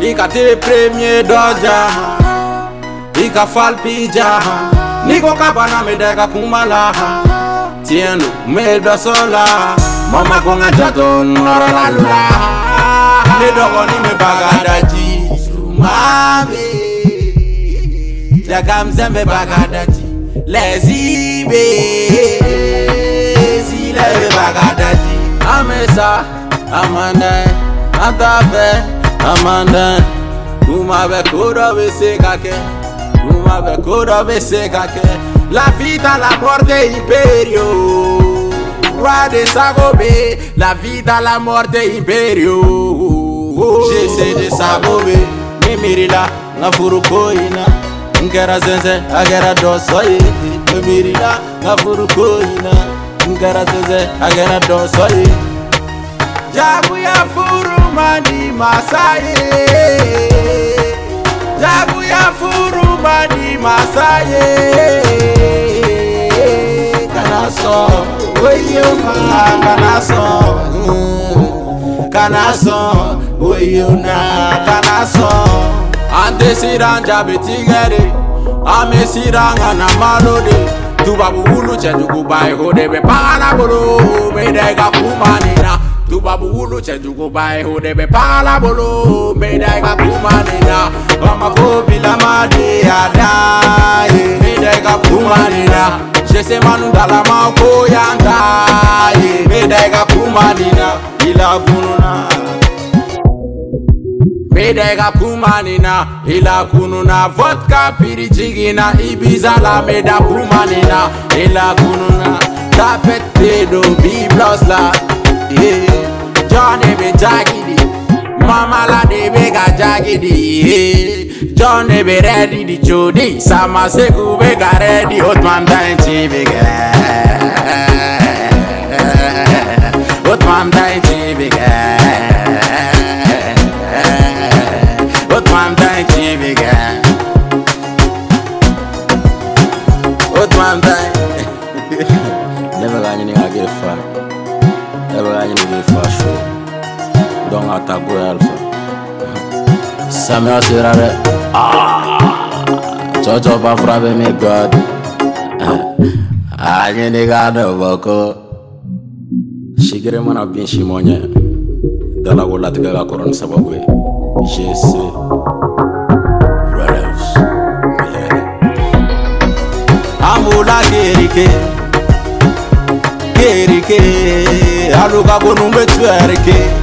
I ka te premye doja I ka fal pija Nikon kapanan me dek akumala Tien nou me eblasola Mame konen jaton noron alula Ne dogoni me bagadaji Sou mame Jekam zembe bagadaji Lezibe Zilebe bagadaji Ame sa Amane Atape Amandan Kumabe kurabe se kake Kumabe kurabe se kake La vita la morte imperio Roi de Sagobé La vita la morte imperio J'essaie de Sagobé Mimirila nga furu koina Nkera zenze agera dosoye Mimirila nga furu koina Nkera zenze agera dosoye Jabu ya furumani masaye ndabuya furumani masaye kanaso oyoma kanaso kanaso oyona kanaso andesira njabetigere amesira ngana malode tuba buhulu chenjukubaihodebe paana bolo medega fumanina tuba bugulu chenju kubai hude be pala bolu midai ka kumanina goma kopi la madi ya dai midai ka kumanina jese manu dala mako ya ndai midai ka kumanina ila kununa midai ka kumanina ila kununa vodka piri jigina ibiza la meda kumanina ila kununa tapetedo biblosla yeah. John be jaggedy, Mama la de bega jaggedy. John be ready di jodi, sama se ku bega ready man da in chi man da in chi man da in chi bega. Otman dan. Never gonna get a fuck. Kanye mwen fwashwe Don atakwe alfa Same yo sirare ah! Chocho pa frape mi god Anye ah, niga do boko Shigire mwana bin shimonye Dala go latika ga koron sababu Jesse Brothers Ambula kirike kereke aluka kunumbe twerke